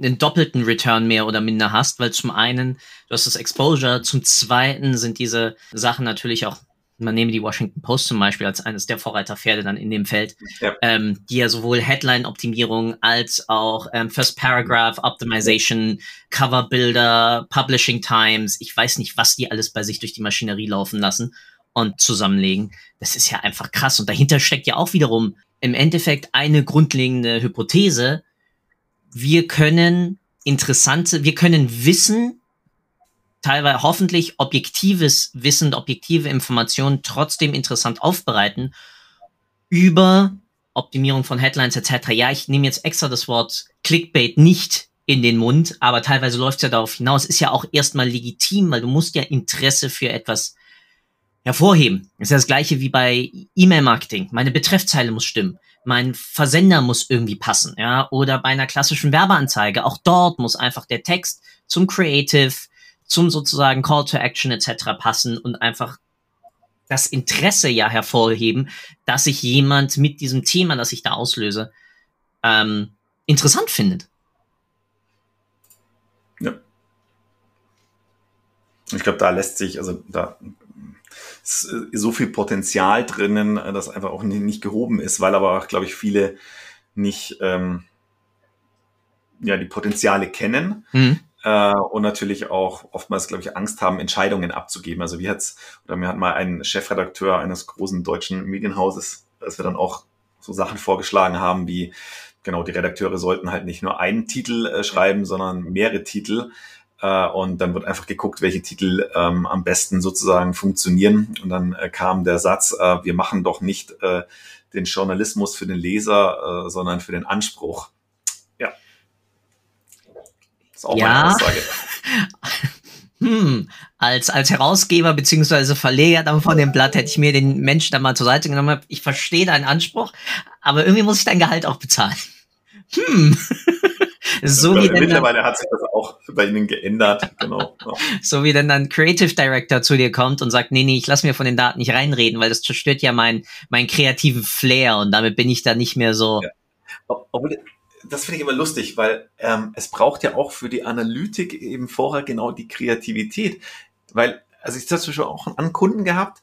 einen doppelten Return mehr oder minder hast, weil zum einen du hast das Exposure, zum zweiten sind diese Sachen natürlich auch man nehme die Washington Post zum Beispiel als eines der Vorreiterpferde dann in dem Feld, ja. Ähm, die ja sowohl Headline-Optimierung als auch ähm, First Paragraph Optimization, Coverbilder, Publishing Times, ich weiß nicht, was die alles bei sich durch die Maschinerie laufen lassen und zusammenlegen. Das ist ja einfach krass. Und dahinter steckt ja auch wiederum im Endeffekt eine grundlegende Hypothese. Wir können interessante, wir können Wissen teilweise hoffentlich objektives Wissen, objektive Informationen trotzdem interessant aufbereiten über Optimierung von Headlines etc. Ja, ich nehme jetzt extra das Wort Clickbait nicht in den Mund, aber teilweise läuft es ja darauf hinaus. Ist ja auch erstmal legitim, weil du musst ja Interesse für etwas hervorheben. ist ja das gleiche wie bei E-Mail-Marketing. Meine Betreffzeile muss stimmen. Mein Versender muss irgendwie passen, ja. Oder bei einer klassischen Werbeanzeige. Auch dort muss einfach der Text zum Creative, zum sozusagen Call to Action etc. passen und einfach das Interesse ja hervorheben, dass sich jemand mit diesem Thema, das ich da auslöse, ähm, interessant findet. Ja. Ich glaube, da lässt sich, also da so viel Potenzial drinnen, das einfach auch nicht gehoben ist, weil aber auch, glaube ich, viele nicht ähm, ja, die Potenziale kennen. Mhm äh, und natürlich auch oftmals, glaube ich, Angst haben, Entscheidungen abzugeben. Also wie hat's, oder mir hat mal ein Chefredakteur eines großen deutschen Medienhauses, als wir dann auch so Sachen vorgeschlagen haben, wie genau, die Redakteure sollten halt nicht nur einen Titel äh, schreiben, sondern mehrere Titel. Äh, und dann wird einfach geguckt, welche Titel ähm, am besten sozusagen funktionieren. Und dann äh, kam der Satz, äh, wir machen doch nicht äh, den Journalismus für den Leser, äh, sondern für den Anspruch. ist auch ja. meine Aussage. hm, als, als Herausgeber beziehungsweise Verleger dann von dem Blatt hätte ich mir den Menschen dann mal zur Seite genommen. Ich verstehe deinen Anspruch, aber irgendwie muss ich dein Gehalt auch bezahlen. Hm. so wie Mittlerweile dann, hat sich das auch bei Ihnen geändert, genau. so wie dann ein Creative Director zu dir kommt und sagt, nee, nee, ich lass mir von den Daten nicht reinreden, weil das zerstört ja mein, mein kreativen Flair und damit bin ich da nicht mehr so. Ja. Obwohl, das finde ich immer lustig, weil ähm, es braucht ja auch für die Analytik eben vorher genau die Kreativität. Weil, also ich habe zum Beispiel auch einen Kunden gehabt,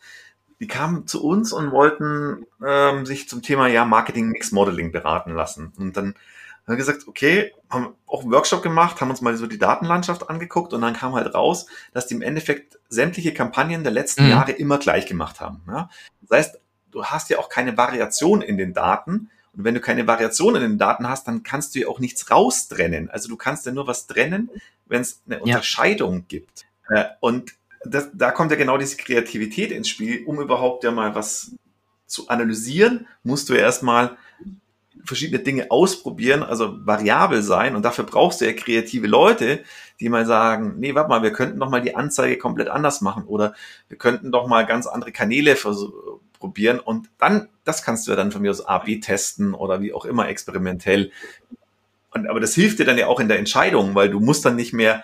die kamen zu uns und wollten ähm, sich zum Thema ja Marketing Mix Modeling beraten lassen. Und dann haben wir gesagt, okay, haben auch einen Workshop gemacht, haben uns mal so die Datenlandschaft angeguckt und dann kam halt raus, dass die im Endeffekt sämtliche Kampagnen der letzten mhm. Jahre immer gleich gemacht haben. Ja? Das heißt, du hast ja auch keine Variation in den Daten. Und wenn du keine Variation in den Daten hast, dann kannst du ja auch nichts raustrennen. Also du kannst ja nur was trennen, wenn es eine Unterscheidung ja. gibt. Äh, und das, da kommt ja genau diese Kreativität ins Spiel, um überhaupt ja mal was zu analysieren, musst du erstmal verschiedene Dinge ausprobieren, also variabel sein. Und dafür brauchst du ja kreative Leute, die mal sagen, nee, warte mal, wir könnten doch mal die Anzeige komplett anders machen oder wir könnten doch mal ganz andere Kanäle probieren. Und dann, das kannst du ja dann von mir aus A-B testen oder wie auch immer experimentell. Und, aber das hilft dir dann ja auch in der Entscheidung, weil du musst dann nicht mehr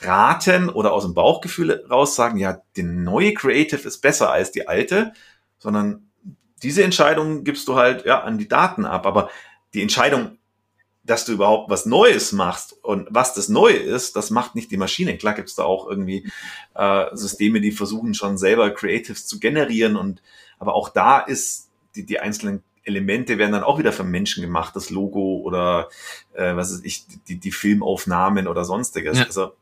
raten oder aus dem Bauchgefühl raus sagen, ja, die neue Creative ist besser als die alte, sondern diese Entscheidung gibst du halt ja an die Daten ab. Aber die Entscheidung, dass du überhaupt was Neues machst und was das Neue ist, das macht nicht die Maschine. Klar gibt's da auch irgendwie äh, Systeme, die versuchen schon selber Creatives zu generieren und aber auch da ist die, die einzelnen Elemente werden dann auch wieder vom Menschen gemacht, das Logo oder äh, was ist ich, die, die Filmaufnahmen oder sonstiges. Ja. Also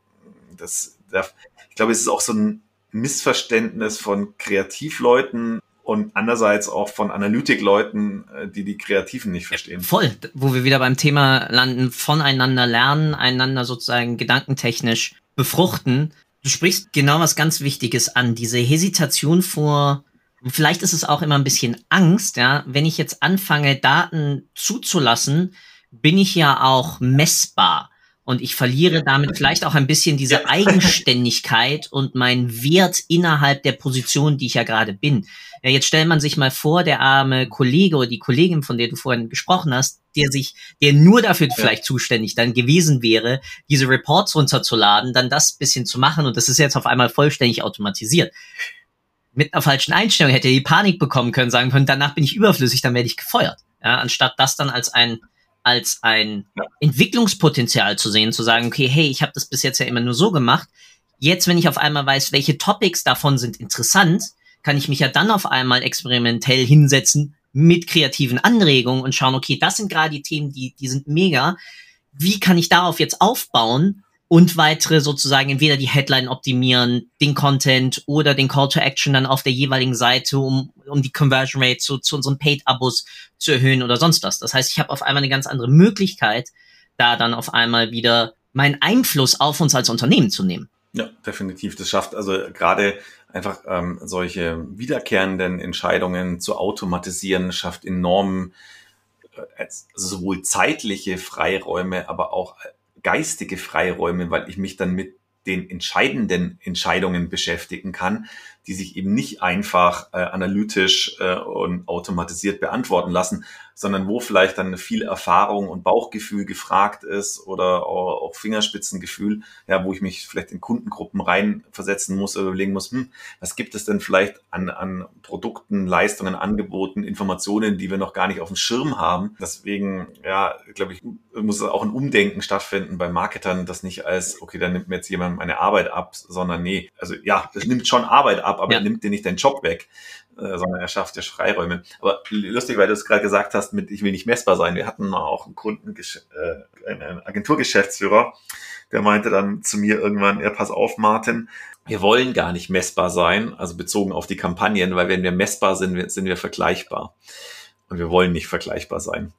das, das, ich glaube, es ist auch so ein Missverständnis von Kreativleuten und andererseits auch von Analytikleuten, äh, die die Kreativen nicht verstehen. Voll, wo wir wieder beim Thema landen, voneinander lernen, einander sozusagen gedankentechnisch befruchten. Du sprichst genau was ganz Wichtiges an, diese Hesitation vor, vielleicht ist es auch immer ein bisschen Angst, ja, wenn ich jetzt anfange, Daten zuzulassen, bin ich ja auch messbar. Und ich verliere damit vielleicht auch ein bisschen diese Eigenständigkeit und meinen Wert innerhalb der Position, die ich ja gerade bin. Ja, jetzt stellt man sich mal vor, der arme Kollege oder die Kollegin, von der du vorhin gesprochen hast, der sich, der nur dafür ja. vielleicht zuständig dann gewesen wäre, diese Reports runterzuladen, dann das bisschen zu machen und das ist jetzt auf einmal vollständig automatisiert. Mit einer falschen Einstellung hätte er die Panik bekommen können, sagen können, danach bin ich überflüssig, dann werde ich gefeuert. Ja, anstatt das dann als ein als ein ja. Entwicklungspotenzial zu sehen, zu sagen, okay, hey, ich habe das bis jetzt ja immer nur so gemacht. Jetzt, wenn ich auf einmal weiß, welche Topics davon sind interessant, kann ich mich ja dann auf einmal experimentell hinsetzen mit kreativen Anregungen und schauen, okay, das sind gerade die Themen, die, die sind mega. Wie kann ich darauf jetzt aufbauen und weitere sozusagen entweder die Headline optimieren, den Content oder den Call to Action dann auf der jeweiligen Seite, um, um die Conversion Rate zu, zu unseren Paid-Abos zu erhöhen oder sonst was. Das heißt, ich habe auf einmal eine ganz andere Möglichkeit, da dann auf einmal wieder meinen Einfluss auf uns als Unternehmen zu nehmen. Ja, definitiv. Das schafft also gerade einfach ähm, solche wiederkehrenden Entscheidungen zu automatisieren, schafft enorm äh, sowohl zeitliche Freiräume, aber auch geistige Freiräume, weil ich mich dann mit den entscheidenden Entscheidungen beschäftigen kann, die sich eben nicht einfach äh, analytisch äh, und automatisiert beantworten lassen, sondern wo vielleicht dann viel Erfahrung und Bauchgefühl gefragt ist oder auch, Fingerspitzengefühl, ja, wo ich mich vielleicht in Kundengruppen reinversetzen muss oder überlegen muss, hm, was gibt es denn vielleicht an, an Produkten, Leistungen, Angeboten, Informationen, die wir noch gar nicht auf dem Schirm haben. Deswegen, ja, glaube ich, muss auch ein Umdenken stattfinden bei Marketern, das nicht als, okay, dann nimmt mir jetzt jemand meine Arbeit ab, sondern nee, also ja, das nimmt schon Arbeit ab, aber ja. nimmt dir nicht deinen Job weg. Äh, sondern er schafft ja Freiräume. Aber lustig, weil du es gerade gesagt hast, mit ich will nicht messbar sein. Wir hatten mal auch einen Kunden, äh, einen Agenturgeschäftsführer, der meinte dann zu mir irgendwann, ja, pass auf, Martin, wir wollen gar nicht messbar sein, also bezogen auf die Kampagnen, weil wenn wir messbar sind, sind wir vergleichbar. Und wir wollen nicht vergleichbar sein.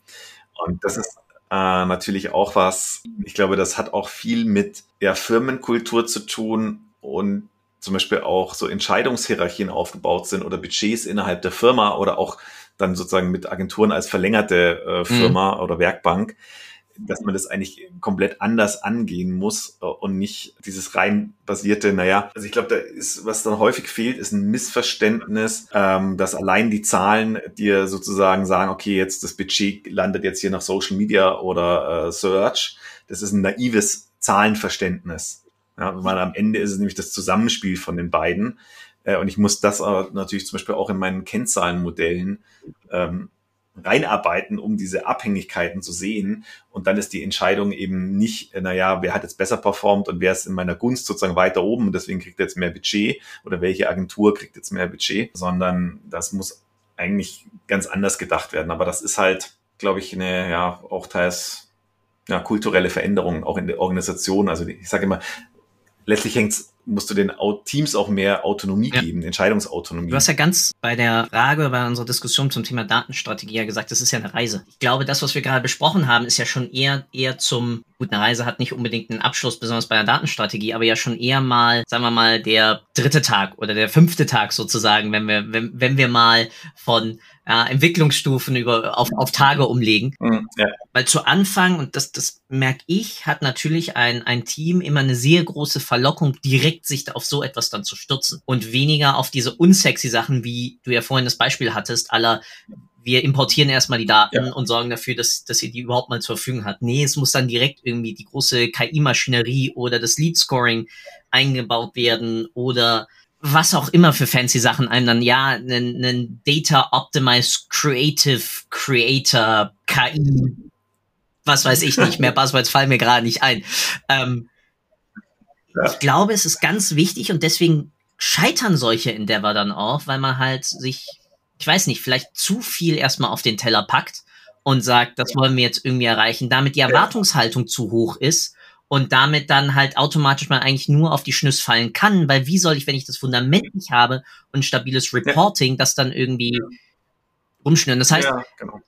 Und das ist äh, natürlich auch was, ich glaube, das hat auch viel mit der Firmenkultur zu tun und zum Beispiel auch so Entscheidungshierarchien aufgebaut sind oder Budgets innerhalb der Firma oder auch dann sozusagen mit Agenturen als verlängerte äh, Firma mhm. oder Werkbank, dass man das eigentlich komplett anders angehen muss äh, und nicht dieses rein basierte, naja, also ich glaube, da ist, was dann häufig fehlt, ist ein Missverständnis, ähm, dass allein die Zahlen dir sozusagen sagen, okay, jetzt das Budget landet jetzt hier nach Social Media oder äh, Search. Das ist ein naives Zahlenverständnis. Ja, weil am Ende ist es nämlich das Zusammenspiel von den beiden. Äh, und ich muss das natürlich zum Beispiel auch in meinen Kennzahlenmodellen ähm, reinarbeiten, um diese Abhängigkeiten zu sehen. Und dann ist die Entscheidung eben nicht, äh, naja, wer hat jetzt besser performt und wer ist in meiner Gunst sozusagen weiter oben und deswegen kriegt er jetzt mehr Budget oder welche Agentur kriegt jetzt mehr Budget, sondern das muss eigentlich ganz anders gedacht werden. Aber das ist halt, glaube ich, eine, ja, auch teils ja, kulturelle Veränderung auch in der Organisation. Also ich sage immer, letztlich hängt's musst du den Teams auch mehr Autonomie ja. geben, Entscheidungsautonomie. Du hast ja ganz bei der Frage, bei unserer Diskussion zum Thema Datenstrategie ja gesagt, das ist ja eine Reise. Ich glaube, das, was wir gerade besprochen haben, ist ja schon eher, eher zum, gut, eine Reise hat nicht unbedingt einen Abschluss, besonders bei der Datenstrategie, aber ja schon eher mal, sagen wir mal, der dritte Tag oder der fünfte Tag sozusagen, wenn wir, wenn, wenn wir mal von ja, Entwicklungsstufen über, auf, auf Tage umlegen. Mhm, ja. Weil zu Anfang, und das, das merke ich, hat natürlich ein, ein Team immer eine sehr große Verlockung, direkt sich auf so etwas dann zu stürzen und weniger auf diese unsexy Sachen, wie du ja vorhin das Beispiel hattest, aller wir importieren erstmal die Daten ja. und sorgen dafür, dass, dass ihr die überhaupt mal zur Verfügung hat. Nee, es muss dann direkt irgendwie die große KI-Maschinerie oder das Lead-Scoring eingebaut werden oder was auch immer für fancy Sachen einem dann, ja, einen, einen Data Optimized Creative Creator KI, was weiß ich nicht mehr, Buzzwords fallen mir gerade nicht ein. Ähm, ja. Ich glaube, es ist ganz wichtig und deswegen scheitern solche Endeavor dann auch, weil man halt sich, ich weiß nicht, vielleicht zu viel erstmal auf den Teller packt und sagt, das wollen wir jetzt irgendwie erreichen, damit die Erwartungshaltung zu hoch ist und damit dann halt automatisch mal eigentlich nur auf die Schnüss fallen kann, weil wie soll ich, wenn ich das Fundament nicht habe und stabiles Reporting, das dann irgendwie rumschnüren? Das heißt, ja, genau.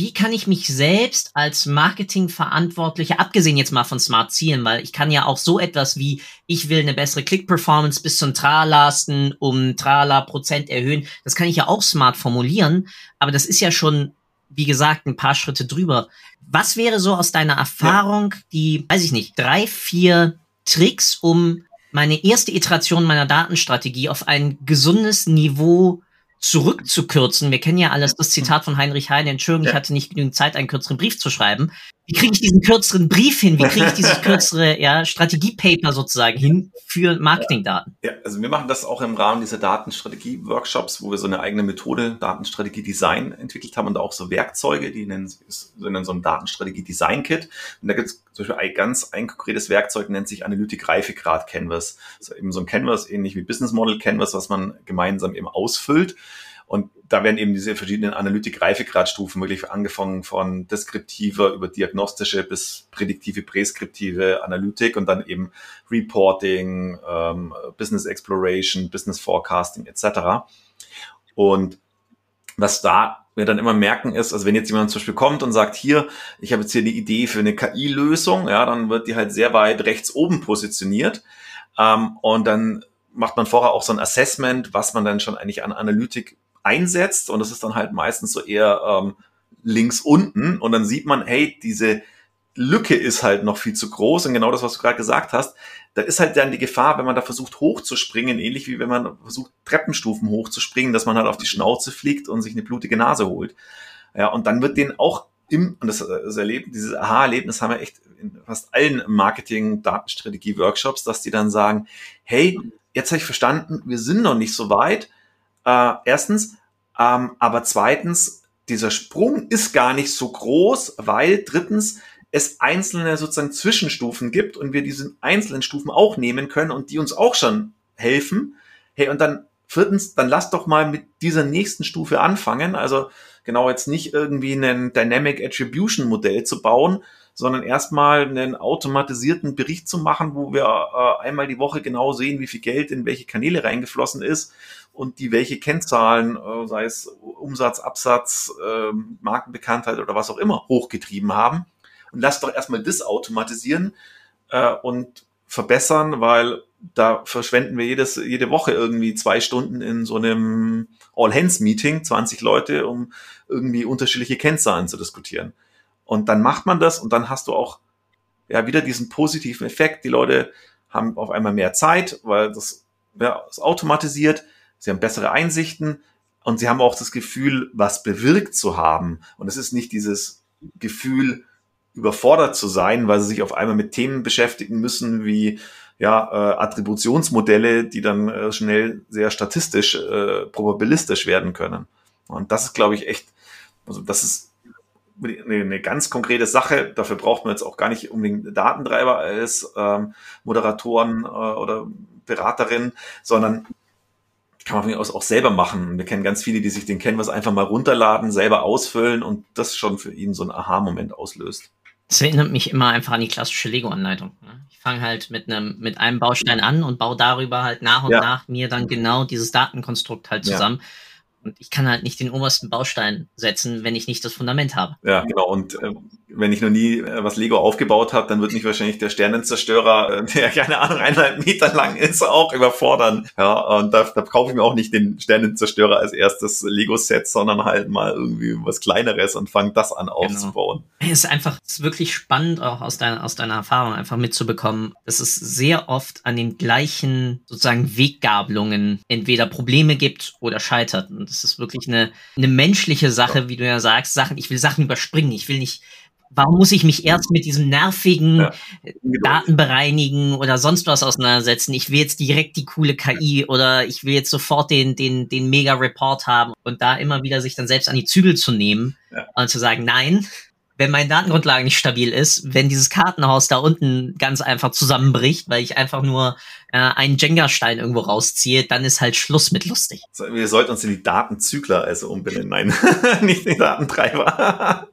Wie kann ich mich selbst als Marketingverantwortlicher, abgesehen jetzt mal von Smart Zielen, weil ich kann ja auch so etwas wie, ich will eine bessere Click-Performance bis zum Tralasten um Trala Prozent erhöhen, das kann ich ja auch smart formulieren, aber das ist ja schon wie gesagt, ein paar Schritte drüber. Was wäre so aus deiner Erfahrung ja. die, weiß ich nicht, drei, vier Tricks, um meine erste Iteration meiner Datenstrategie auf ein gesundes Niveau zurückzukürzen? Wir kennen ja alles das Zitat von Heinrich Heine, Entschuldigung, ja. ich hatte nicht genügend Zeit, einen kürzeren Brief zu schreiben. Wie kriege ich diesen kürzeren Brief hin? Wie kriege ich dieses kürzere ja, Strategiepaper sozusagen hin für Marketingdaten? Ja, also wir machen das auch im Rahmen dieser Datenstrategie-Workshops, wo wir so eine eigene Methode Datenstrategie-Design entwickelt haben und auch so Werkzeuge, die nennen, so nennen so ein Datenstrategie-Design-Kit. Und da gibt es zum Beispiel ein ganz ein konkretes Werkzeug, nennt sich Analytik-Reifegrad Canvas. Das ist eben so ein Canvas, ähnlich wie Business Model Canvas, was man gemeinsam eben ausfüllt. Und da werden eben diese verschiedenen Analytik-Reifegradstufen wirklich angefangen von deskriptiver über diagnostische bis prädiktive, präskriptive Analytik und dann eben Reporting, ähm, Business Exploration, Business Forecasting etc. Und was da wir dann immer merken ist, also wenn jetzt jemand zum Beispiel kommt und sagt, hier, ich habe jetzt hier die Idee für eine KI-Lösung, ja, dann wird die halt sehr weit rechts oben positioniert. Ähm, und dann macht man vorher auch so ein Assessment, was man dann schon eigentlich an Analytik einsetzt und das ist dann halt meistens so eher ähm, links unten und dann sieht man, hey, diese Lücke ist halt noch viel zu groß und genau das, was du gerade gesagt hast, da ist halt dann die Gefahr, wenn man da versucht hochzuspringen, ähnlich wie wenn man versucht Treppenstufen hochzuspringen, dass man halt auf die Schnauze fliegt und sich eine blutige Nase holt. Ja, und dann wird denen auch im, und das, das Erleben, dieses Aha-Erlebnis haben wir echt in fast allen Marketing-Datenstrategie-Workshops, dass die dann sagen, hey, jetzt habe ich verstanden, wir sind noch nicht so weit, äh, erstens. Ähm, aber zweitens, dieser Sprung ist gar nicht so groß, weil drittens es einzelne sozusagen Zwischenstufen gibt und wir diese einzelnen Stufen auch nehmen können und die uns auch schon helfen. Hey, und dann viertens, dann lass doch mal mit dieser nächsten Stufe anfangen. Also genau jetzt nicht irgendwie ein Dynamic Attribution Modell zu bauen, sondern erstmal einen automatisierten Bericht zu machen, wo wir äh, einmal die Woche genau sehen, wie viel Geld in welche Kanäle reingeflossen ist und die welche Kennzahlen, äh, sei es Umsatz, Absatz, äh, Markenbekanntheit oder was auch immer, hochgetrieben haben. Und lass doch erstmal das automatisieren äh, und verbessern, weil da verschwenden wir jedes, jede Woche irgendwie zwei Stunden in so einem All-Hands-Meeting, 20 Leute, um irgendwie unterschiedliche Kennzahlen zu diskutieren. Und dann macht man das und dann hast du auch ja wieder diesen positiven Effekt. Die Leute haben auf einmal mehr Zeit, weil das ja, ist automatisiert. Sie haben bessere Einsichten und sie haben auch das Gefühl, was bewirkt zu haben. Und es ist nicht dieses Gefühl, überfordert zu sein, weil sie sich auf einmal mit Themen beschäftigen müssen wie ja, äh, Attributionsmodelle, die dann äh, schnell sehr statistisch, äh, probabilistisch werden können. Und das ist, glaube ich, echt, also das ist eine, eine ganz konkrete Sache. Dafür braucht man jetzt auch gar nicht unbedingt Datentreiber als ähm, Moderatoren äh, oder Beraterin, sondern kann man von mir aus auch selber machen. Wir kennen ganz viele, die sich den Canvas einfach mal runterladen, selber ausfüllen und das schon für ihn so ein Aha-Moment auslöst. Das erinnert mich immer einfach an die klassische Lego-Anleitung. Ne? Ich fange halt mit einem, mit einem Baustein an und baue darüber halt nach und ja. nach mir dann genau dieses Datenkonstrukt halt zusammen. Ja. Und ich kann halt nicht den obersten Baustein setzen, wenn ich nicht das Fundament habe. Ja, genau. Und äh, wenn ich noch nie äh, was Lego aufgebaut habe, dann wird mich wahrscheinlich der Sternenzerstörer, äh, der keine Ahnung, eineinhalb Meter lang ist, auch überfordern. Ja, und da, da kaufe ich mir auch nicht den Sternenzerstörer als erstes Lego-Set, sondern halt mal irgendwie was Kleineres und fange das an aufzubauen. Genau. Es ist einfach es ist wirklich spannend, auch aus deiner, aus deiner Erfahrung einfach mitzubekommen, dass es sehr oft an den gleichen sozusagen Weggabelungen entweder Probleme gibt oder scheitert. Und das ist wirklich eine, eine menschliche Sache, wie du ja sagst, Sachen, ich will Sachen überspringen, ich will nicht warum muss ich mich erst mit diesem nervigen ja. Daten bereinigen oder sonst was auseinandersetzen? Ich will jetzt direkt die coole KI oder ich will jetzt sofort den, den, den Mega-Report haben und da immer wieder sich dann selbst an die Zügel zu nehmen ja. und zu sagen, nein, wenn meine Datengrundlage nicht stabil ist, wenn dieses Kartenhaus da unten ganz einfach zusammenbricht, weil ich einfach nur äh, einen Jenga-Stein irgendwo rausziehe, dann ist halt Schluss mit lustig. Wir sollten uns in die Datenzügler also umbenennen. Nein, nicht die Datentreiber.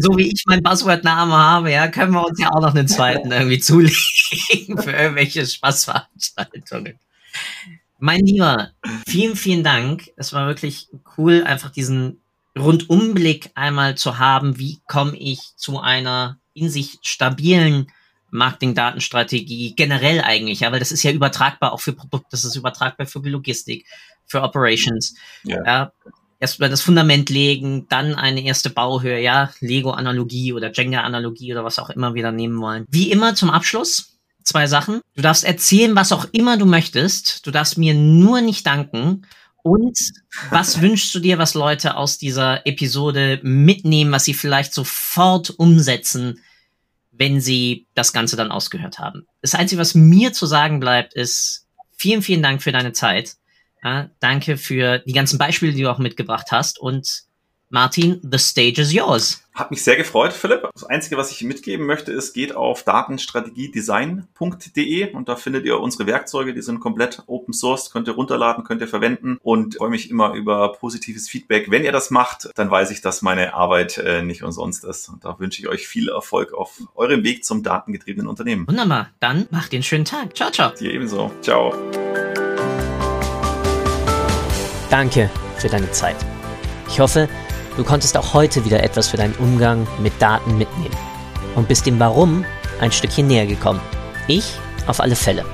So wie ich meinen Buzzword-Namen habe, ja, können wir uns ja auch noch einen zweiten irgendwie zulegen für irgendwelche Spaßveranstaltungen. Mein Lieber, vielen, vielen Dank. Es war wirklich cool, einfach diesen Rundumblick einmal zu haben. Wie komme ich zu einer in sich stabilen Marketing-Datenstrategie generell eigentlich, ja, weil das ist ja übertragbar auch für Produkte, das ist übertragbar für Logistik, für Operations. Ja. ja erstmal das Fundament legen, dann eine erste Bauhöhe, ja, Lego-Analogie oder Jenga-Analogie oder was auch immer wir da nehmen wollen. Wie immer zum Abschluss zwei Sachen. Du darfst erzählen, was auch immer du möchtest. Du darfst mir nur nicht danken. Und was wünschst du dir, was Leute aus dieser Episode mitnehmen, was sie vielleicht sofort umsetzen, wenn sie das Ganze dann ausgehört haben? Das Einzige, was mir zu sagen bleibt, ist vielen, vielen Dank für deine Zeit. Ja, danke für die ganzen Beispiele, die du auch mitgebracht hast. Und Martin, the stage is yours. Hat mich sehr gefreut, Philipp. Das Einzige, was ich mitgeben möchte, ist, geht auf datenstrategiedesign.de und da findet ihr unsere Werkzeuge, die sind komplett Open Source, könnt ihr runterladen, könnt ihr verwenden und freue mich immer über positives Feedback. Wenn ihr das macht, dann weiß ich, dass meine Arbeit äh, nicht umsonst ist. Und da wünsche ich euch viel Erfolg auf eurem Weg zum datengetriebenen Unternehmen. Wunderbar. Dann macht den schönen Tag. Ciao, ciao. Dir ebenso. Ciao. Danke für deine Zeit. Ich hoffe, du konntest auch heute wieder etwas für deinen Umgang mit Daten mitnehmen und bist dem Warum ein Stückchen näher gekommen. Ich auf alle Fälle.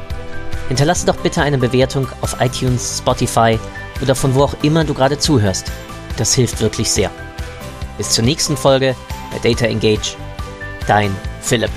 Hinterlasse doch bitte eine Bewertung auf iTunes, Spotify oder von wo auch immer du gerade zuhörst. Das hilft wirklich sehr. Bis zur nächsten Folge bei Data Engage. Dein Philipp.